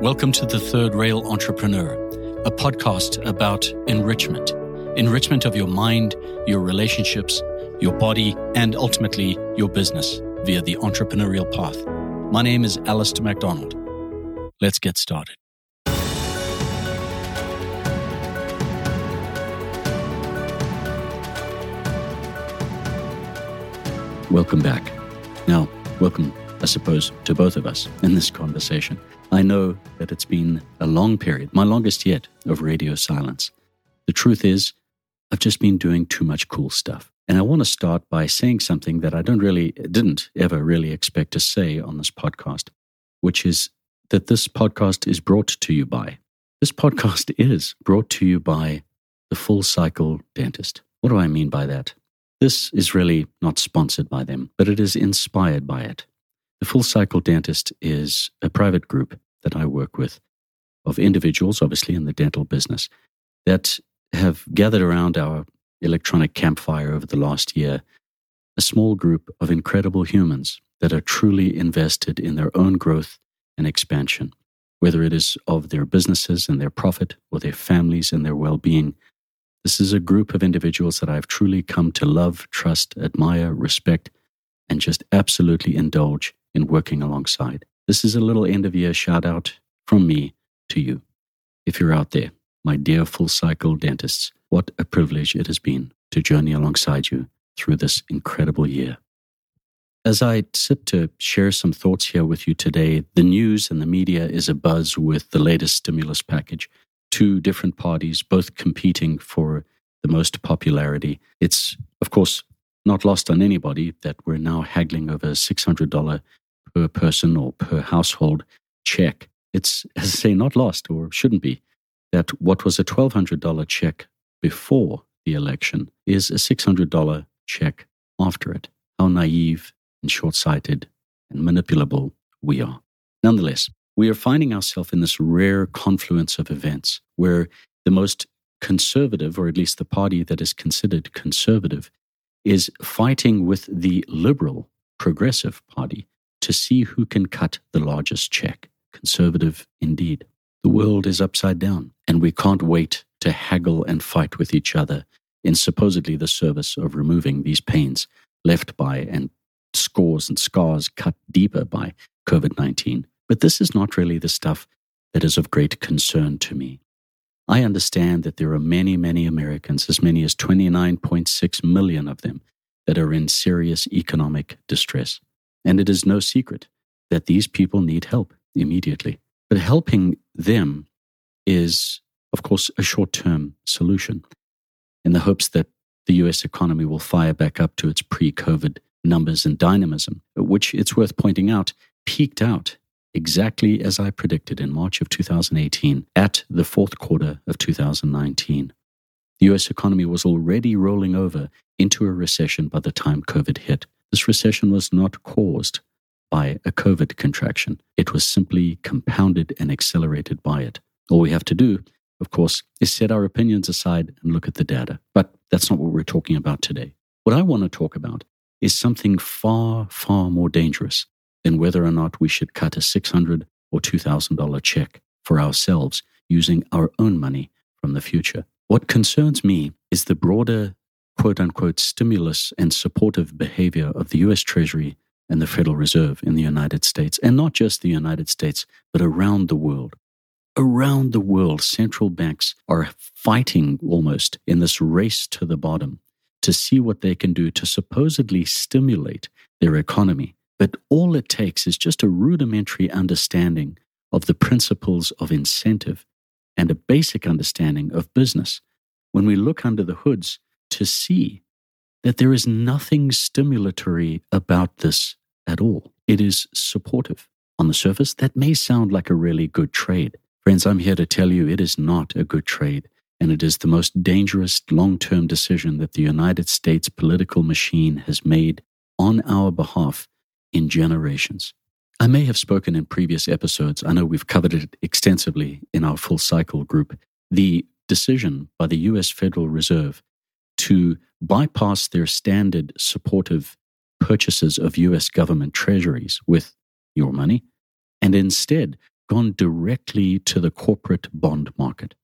Welcome to The Third Rail Entrepreneur, a podcast about enrichment enrichment of your mind, your relationships, your body, and ultimately your business via the entrepreneurial path. My name is Alistair MacDonald. Let's get started. Welcome back. Now, welcome, I suppose, to both of us in this conversation. I know that it's been a long period, my longest yet, of radio silence. The truth is, I've just been doing too much cool stuff. And I want to start by saying something that I don't really, didn't ever really expect to say on this podcast, which is that this podcast is brought to you by. This podcast is brought to you by the Full Cycle Dentist. What do I mean by that? This is really not sponsored by them, but it is inspired by it. The Full Cycle Dentist is a private group that I work with of individuals, obviously in the dental business, that have gathered around our electronic campfire over the last year a small group of incredible humans that are truly invested in their own growth and expansion, whether it is of their businesses and their profit or their families and their well being. This is a group of individuals that I've truly come to love, trust, admire, respect, and just absolutely indulge in working alongside. This is a little end of year shout out from me to you. If you're out there, my dear full cycle dentists, what a privilege it has been to journey alongside you through this incredible year. As I sit to share some thoughts here with you today, the news and the media is abuzz with the latest stimulus package. Two different parties, both competing for the most popularity. It's, of course, not lost on anybody that we're now haggling over a $600 per person or per household check. It's, as I say, not lost or shouldn't be that what was a $1,200 check before the election is a $600 check after it. How naive and short sighted and manipulable we are. Nonetheless, we are finding ourselves in this rare confluence of events where the most conservative, or at least the party that is considered conservative, is fighting with the liberal progressive party to see who can cut the largest check. Conservative indeed. The world is upside down, and we can't wait to haggle and fight with each other in supposedly the service of removing these pains left by and scores and scars cut deeper by COVID 19. But this is not really the stuff that is of great concern to me. I understand that there are many, many Americans, as many as 29.6 million of them, that are in serious economic distress. And it is no secret that these people need help immediately. But helping them is, of course, a short term solution in the hopes that the US economy will fire back up to its pre COVID numbers and dynamism, which it's worth pointing out peaked out exactly as I predicted in March of 2018 at the fourth quarter of 2019. The US economy was already rolling over into a recession by the time COVID hit. This recession was not caused by a COVID contraction. It was simply compounded and accelerated by it. All we have to do, of course, is set our opinions aside and look at the data. But that's not what we're talking about today. What I want to talk about is something far, far more dangerous than whether or not we should cut a 600 or $2,000 check for ourselves using our own money from the future. What concerns me is the broader quote unquote stimulus and supportive behavior of the US Treasury and the Federal Reserve in the United States, and not just the United States, but around the world. Around the world, central banks are fighting almost in this race to the bottom to see what they can do to supposedly stimulate their economy. But all it takes is just a rudimentary understanding of the principles of incentive and a basic understanding of business when we look under the hoods to see that there is nothing stimulatory about this at all. It is supportive. On the surface, that may sound like a really good trade. Friends, I'm here to tell you it is not a good trade, and it is the most dangerous long term decision that the United States political machine has made on our behalf in generations. I may have spoken in previous episodes, I know we've covered it extensively in our full cycle group. The decision by the US Federal Reserve to bypass their standard supportive purchases of US government treasuries with your money and instead gone directly to the corporate bond market.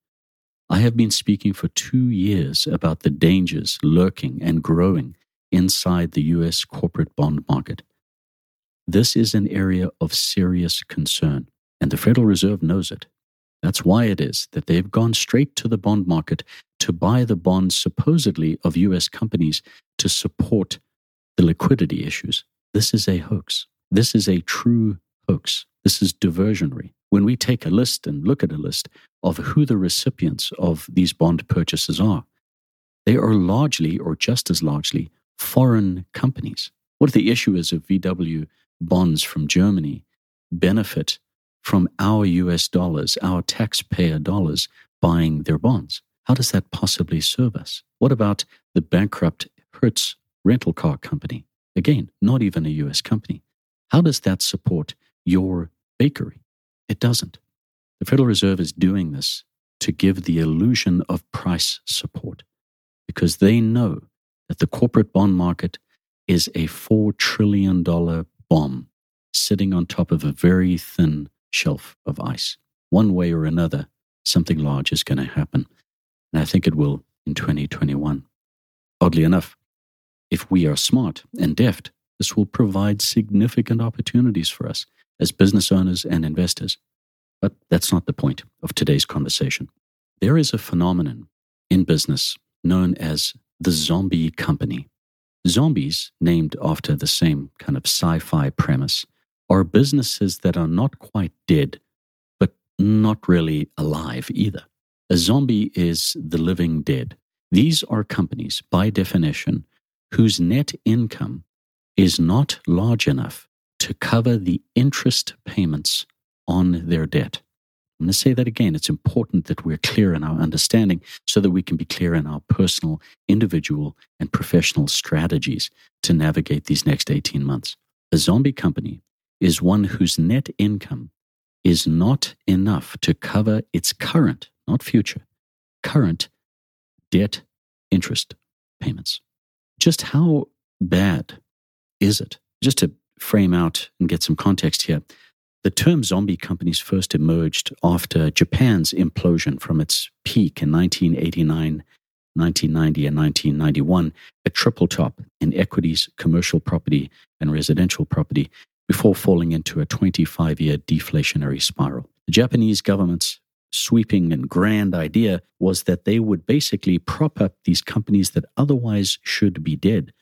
I have been speaking for two years about the dangers lurking and growing inside the US corporate bond market. This is an area of serious concern, and the Federal Reserve knows it. That's why it is that they've gone straight to the bond market to buy the bonds supposedly of US companies to support the liquidity issues. This is a hoax. This is a true hoax. This is diversionary. When we take a list and look at a list of who the recipients of these bond purchases are, they are largely, or just as largely, foreign companies. What the issue is if VW bonds from Germany benefit from our US dollars, our taxpayer dollars, buying their bonds? How does that possibly serve us? What about the bankrupt Hertz rental car company? Again, not even a US company. How does that support your bakery? It doesn't. The Federal Reserve is doing this to give the illusion of price support because they know that the corporate bond market is a $4 trillion bomb sitting on top of a very thin shelf of ice. One way or another, something large is going to happen. And I think it will in 2021. Oddly enough, if we are smart and deft, this will provide significant opportunities for us as business owners and investors. But that's not the point of today's conversation. There is a phenomenon in business known as the zombie company. Zombies, named after the same kind of sci fi premise, are businesses that are not quite dead, but not really alive either. A zombie is the living dead. These are companies, by definition, whose net income is not large enough to cover the interest payments on their debt. I'm going to say that again. It's important that we're clear in our understanding so that we can be clear in our personal, individual, and professional strategies to navigate these next 18 months. A zombie company is one whose net income is not enough to cover its current, not future, current debt interest payments. Just how bad is it? Just to frame out and get some context here, the term zombie companies first emerged after Japan's implosion from its peak in 1989, 1990, and 1991, a triple top in equities, commercial property, and residential property before falling into a 25 year deflationary spiral. The Japanese government's sweeping and grand idea was that they would basically prop up these companies that otherwise should be dead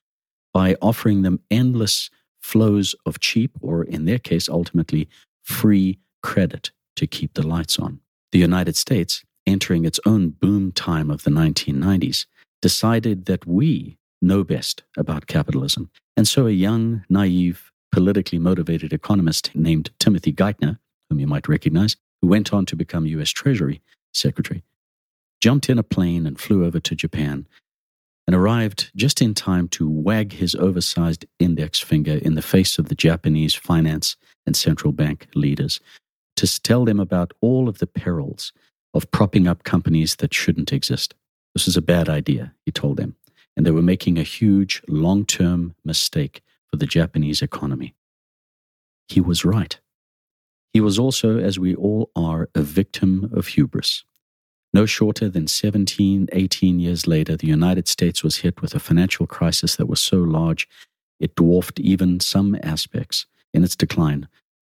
by offering them endless flows of cheap, or in their case, ultimately free credit to keep the lights on. The United States, entering its own boom time of the 1990s, decided that we know best about capitalism. And so a young, naive, politically motivated economist named Timothy Geithner, whom you might recognize, who went on to become U.S. Treasury Secretary, jumped in a plane and flew over to Japan and arrived just in time to wag his oversized index finger in the face of the Japanese finance and central bank leaders to tell them about all of the perils of propping up companies that shouldn't exist. This is a bad idea, he told them, and they were making a huge long term mistake for the Japanese economy. He was right. He was also, as we all are, a victim of hubris. No shorter than 17, 18 years later, the United States was hit with a financial crisis that was so large it dwarfed even some aspects in its decline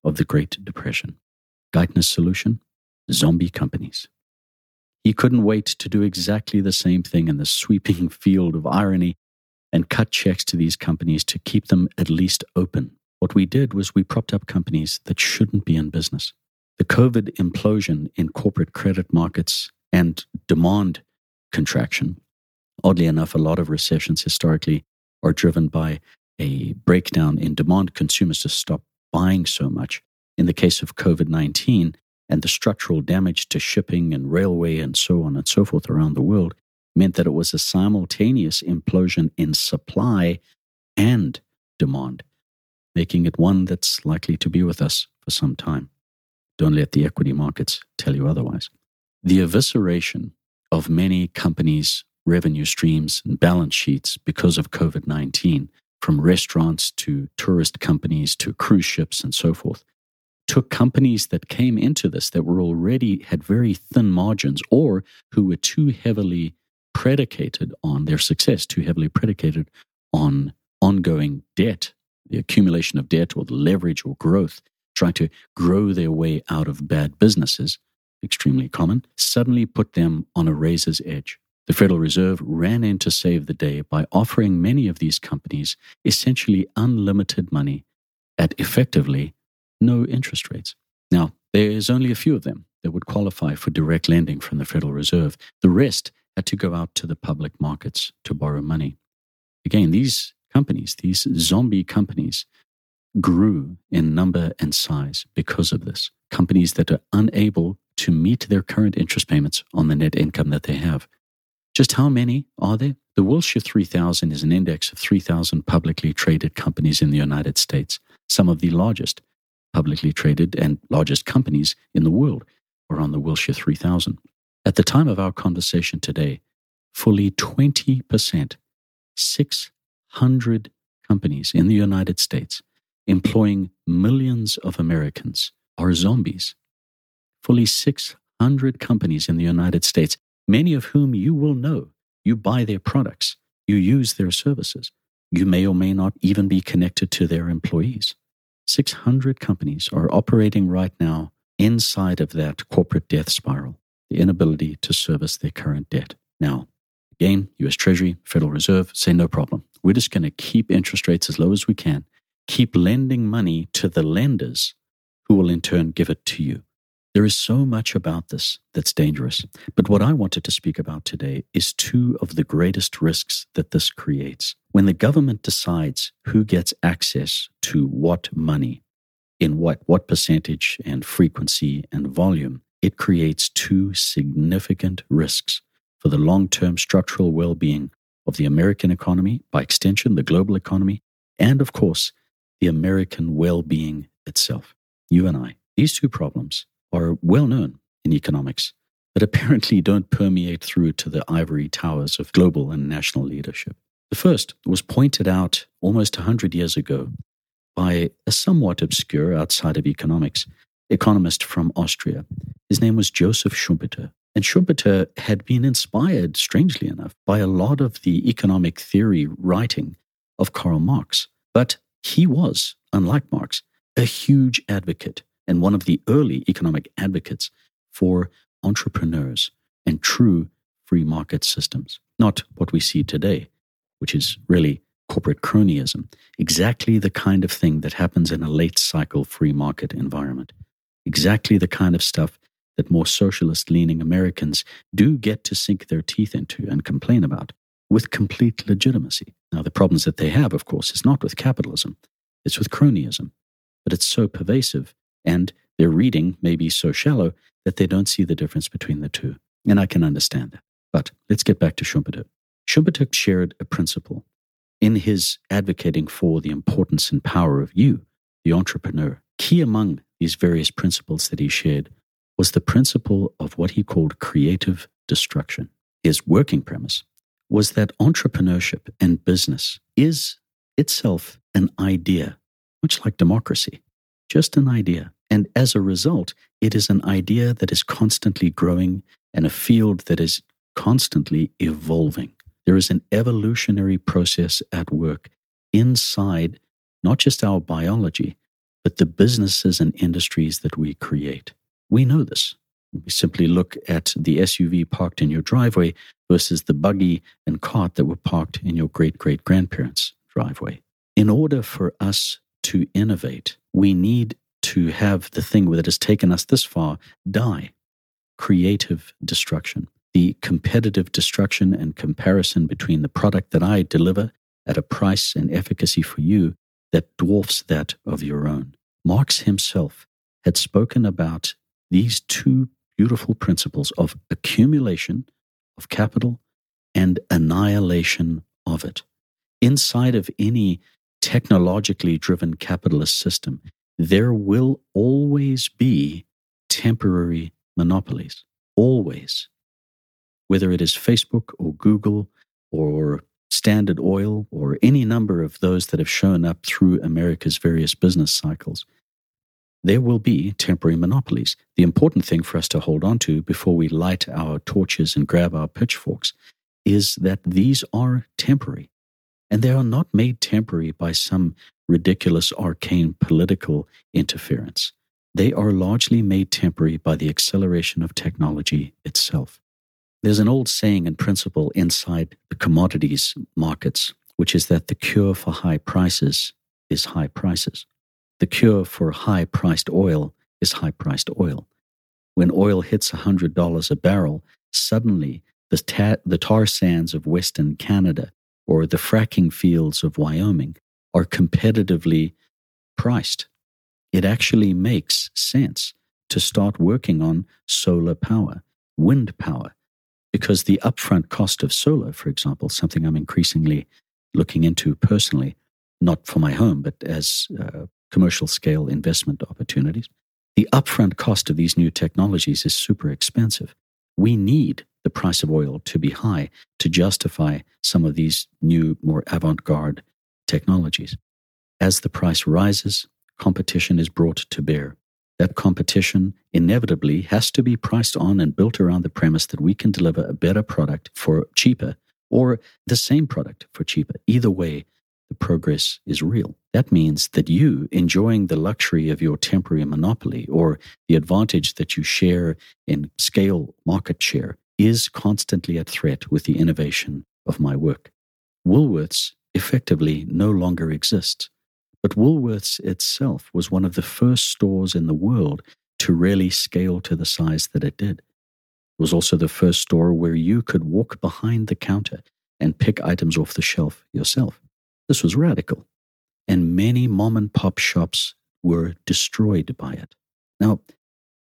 of the Great Depression. Geithner's solution? Zombie companies. He couldn't wait to do exactly the same thing in the sweeping field of irony and cut checks to these companies to keep them at least open. What we did was we propped up companies that shouldn't be in business. The COVID implosion in corporate credit markets and demand contraction. Oddly enough, a lot of recessions historically are driven by a breakdown in demand. Consumers just stop buying so much. In the case of COVID 19 and the structural damage to shipping and railway and so on and so forth around the world, meant that it was a simultaneous implosion in supply and demand making it one that's likely to be with us for some time. Don't let the equity markets tell you otherwise. The evisceration of many companies' revenue streams and balance sheets because of COVID 19, from restaurants to tourist companies to cruise ships and so forth, took companies that came into this that were already had very thin margins or who were too heavily predicated on their success, too heavily predicated on ongoing debt, the accumulation of debt or the leverage or growth, trying to grow their way out of bad businesses, extremely common, suddenly put them on a razor's edge. The Federal Reserve ran in to save the day by offering many of these companies essentially unlimited money at effectively no interest rates. Now, there's only a few of them that would qualify for direct lending from the Federal Reserve. The rest had to go out to the public markets to borrow money. Again, these companies, these zombie companies, grew in number and size because of this. Companies that are unable to meet their current interest payments on the net income that they have. Just how many are there? The Wilshire 3000 is an index of 3,000 publicly traded companies in the United States. Some of the largest publicly traded and largest companies in the world are on the Wilshire 3000. At the time of our conversation today, fully 20%, 600 companies in the United States employing millions of Americans are zombies. Fully 600 companies in the United States many of whom you will know. You buy their products, you use their services. You may or may not even be connected to their employees. 600 companies are operating right now inside of that corporate death spiral, the inability to service their current debt. Now, again, US Treasury, Federal Reserve say no problem. We're just going to keep interest rates as low as we can, keep lending money to the lenders who will in turn give it to you. There is so much about this that's dangerous. But what I wanted to speak about today is two of the greatest risks that this creates. When the government decides who gets access to what money, in what, what percentage and frequency and volume, it creates two significant risks for the long term structural well being of the American economy, by extension, the global economy, and of course, the American well being itself. You and I. These two problems are well known in economics, but apparently don't permeate through to the ivory towers of global and national leadership. The first was pointed out almost 100 years ago by a somewhat obscure, outside of economics, economist from Austria. His name was Joseph Schumpeter. And Schumpeter had been inspired, strangely enough, by a lot of the economic theory writing of Karl Marx. But he was, unlike Marx, a huge advocate and one of the early economic advocates for entrepreneurs and true free market systems, not what we see today, which is really corporate cronyism, exactly the kind of thing that happens in a late cycle free market environment, exactly the kind of stuff that more socialist leaning Americans do get to sink their teeth into and complain about with complete legitimacy. Now, the problems that they have, of course, is not with capitalism, it's with cronyism, but it's so pervasive and their reading may be so shallow that they don't see the difference between the two. And I can understand that. But let's get back to Schumpeter. Schumpeter shared a principle in his advocating for the importance and power of you, the entrepreneur. Key among these various principles that he shared was the principle of what he called creative destruction. His working premise was that entrepreneurship and business is itself an idea, much like democracy just an idea. And as a result, it is an idea that is constantly growing and a field that is constantly evolving. There is an evolutionary process at work inside not just our biology, but the businesses and industries that we create. We know this. We simply look at the SUV parked in your driveway versus the buggy and cart that were parked in your great great grandparents' driveway. In order for us to innovate, we need to have the thing that has taken us this far die creative destruction, the competitive destruction and comparison between the product that I deliver at a price and efficacy for you that dwarfs that of your own. Marx himself had spoken about these two beautiful principles of accumulation of capital and annihilation of it. Inside of any technologically driven capitalist system, there will always be temporary monopolies. Always. Whether it is Facebook or Google or Standard Oil or any number of those that have shown up through America's various business cycles, there will be temporary monopolies. The important thing for us to hold on to before we light our torches and grab our pitchforks is that these are temporary. And they are not made temporary by some ridiculous arcane political interference. They are largely made temporary by the acceleration of technology itself. There's an old saying and principle inside the commodities markets, which is that the cure for high prices is high prices. The cure for high priced oil is high priced oil. When oil hits $100 a barrel, suddenly the, ta- the tar sands of Western Canada or the fracking fields of Wyoming are competitively priced. It actually makes sense to start working on solar power, wind power, because the upfront cost of solar, for example, something I'm increasingly looking into personally, not for my home, but as uh, commercial scale investment opportunities, the upfront cost of these new technologies is super expensive. We need the price of oil to be high to justify some of these new, more avant garde technologies. As the price rises, competition is brought to bear. That competition inevitably has to be priced on and built around the premise that we can deliver a better product for cheaper or the same product for cheaper. Either way, the progress is real. That means that you, enjoying the luxury of your temporary monopoly or the advantage that you share in scale market share, is constantly at threat with the innovation of my work. Woolworths effectively no longer exists. But Woolworths itself was one of the first stores in the world to really scale to the size that it did. It was also the first store where you could walk behind the counter and pick items off the shelf yourself. This was radical. And many mom and pop shops were destroyed by it. Now,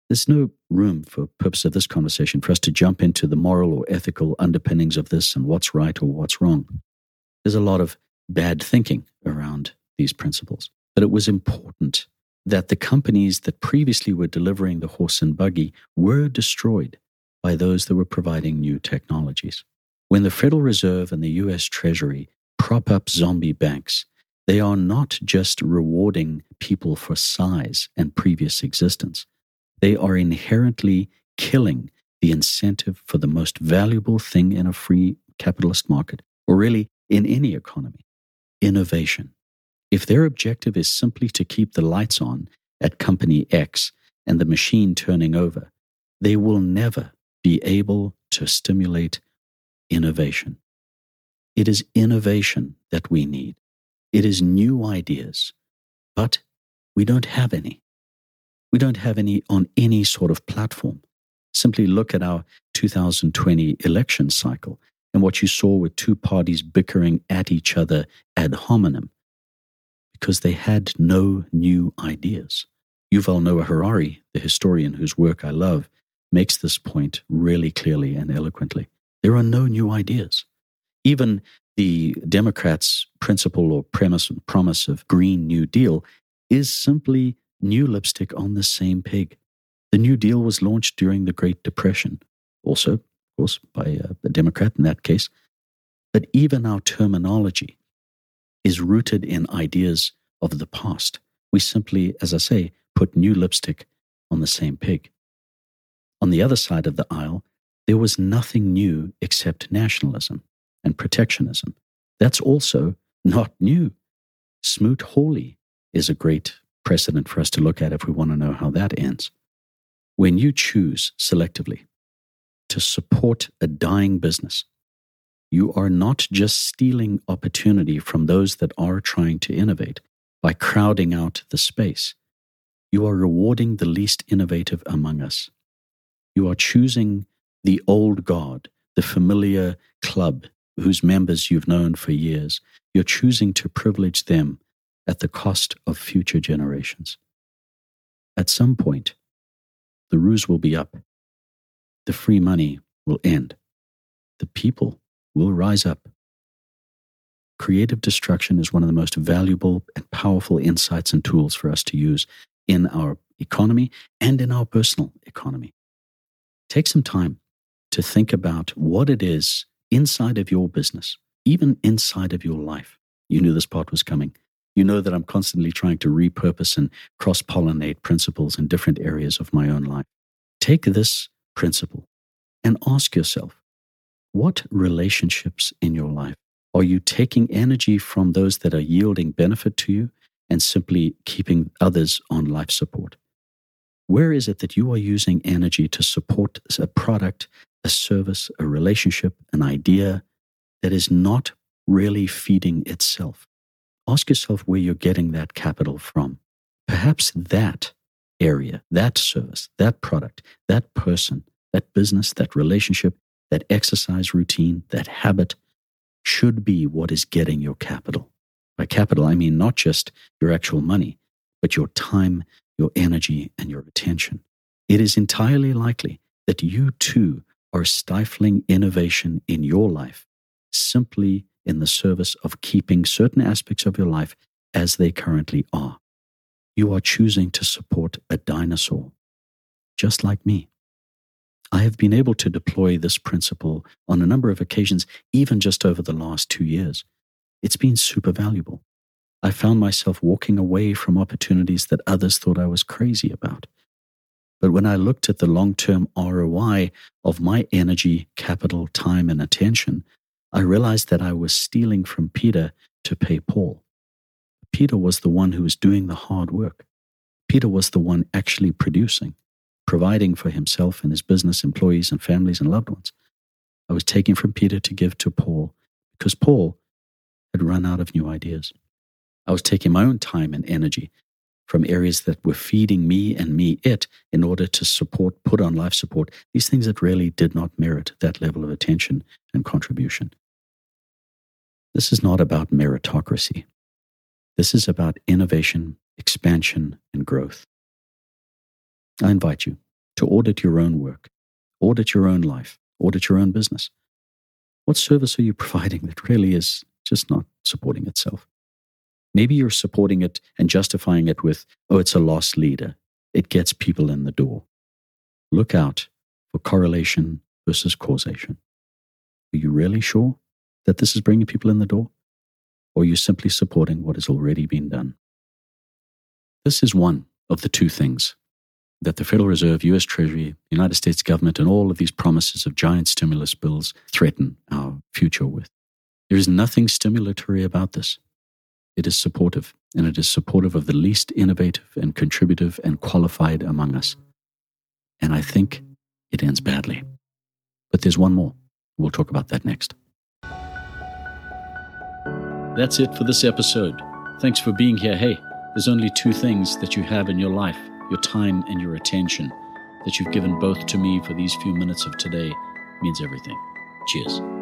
there's no room for purpose of this conversation for us to jump into the moral or ethical underpinnings of this and what's right or what's wrong. There's a lot of bad thinking around these principles. But it was important that the companies that previously were delivering the horse and buggy were destroyed by those that were providing new technologies. When the Federal Reserve and the US Treasury prop up zombie banks, they are not just rewarding people for size and previous existence they are inherently killing the incentive for the most valuable thing in a free capitalist market, or really in any economy innovation. If their objective is simply to keep the lights on at company X and the machine turning over, they will never be able to stimulate innovation. It is innovation that we need. It is new ideas, but we don't have any. We don't have any on any sort of platform. Simply look at our 2020 election cycle and what you saw with two parties bickering at each other ad hominem because they had no new ideas. Yuval Noah Harari, the historian whose work I love, makes this point really clearly and eloquently. There are no new ideas. Even the Democrats' principle or premise and promise of Green New Deal is simply new lipstick on the same pig. The New Deal was launched during the Great Depression, also, of course, by uh, a Democrat in that case. But even our terminology is rooted in ideas of the past. We simply, as I say, put new lipstick on the same pig. On the other side of the aisle, there was nothing new except nationalism and protectionism. That's also not new. Smoot Hawley is a great precedent for us to look at if we want to know how that ends. When you choose selectively to support a dying business, you are not just stealing opportunity from those that are trying to innovate by crowding out the space. You are rewarding the least innovative among us. You are choosing the old guard, the familiar club whose members you've known for years. You're choosing to privilege them at the cost of future generations. At some point, the ruse will be up. The free money will end. The people will rise up. Creative destruction is one of the most valuable and powerful insights and tools for us to use in our economy and in our personal economy. Take some time to think about what it is inside of your business, even inside of your life. You knew this part was coming You know that I'm constantly trying to repurpose and cross pollinate principles in different areas of my own life. Take this principle and ask yourself what relationships in your life are you taking energy from those that are yielding benefit to you and simply keeping others on life support? Where is it that you are using energy to support a product, a service, a relationship, an idea that is not really feeding itself? Ask yourself where you're getting that capital from. Perhaps that area, that service, that product, that person, that business, that relationship, that exercise routine, that habit should be what is getting your capital. By capital, I mean not just your actual money, but your time, your energy, and your attention. It is entirely likely that you too are stifling innovation in your life simply in the service of keeping certain aspects of your life as they currently are. You are choosing to support a dinosaur, just like me. I have been able to deploy this principle on a number of occasions, even just over the last two years. It's been super valuable. I found myself walking away from opportunities that others thought I was crazy about. But when I looked at the long term ROI of my energy, capital, time, and attention, I realized that I was stealing from Peter to pay Paul. Peter was the one who was doing the hard work. Peter was the one actually producing, providing for himself and his business employees and families and loved ones. I was taking from Peter to give to Paul because Paul had run out of new ideas. I was taking my own time and energy from areas that were feeding me and me it in order to support, put on life support, these things that really did not merit that level of attention and contribution. This is not about meritocracy. This is about innovation, expansion, and growth. I invite you to audit your own work, audit your own life, audit your own business. What service are you providing that really is just not supporting itself? Maybe you're supporting it and justifying it with, oh, it's a lost leader. It gets people in the door. Look out for correlation versus causation. Are you really sure that this is bringing people in the door? Or are you simply supporting what has already been done? This is one of the two things that the Federal Reserve, US Treasury, United States government, and all of these promises of giant stimulus bills threaten our future with. There is nothing stimulatory about this. It is supportive, and it is supportive of the least innovative and contributive and qualified among us. And I think it ends badly. But there's one more. We'll talk about that next. That's it for this episode. Thanks for being here. Hey, there's only two things that you have in your life your time and your attention. That you've given both to me for these few minutes of today means everything. Cheers.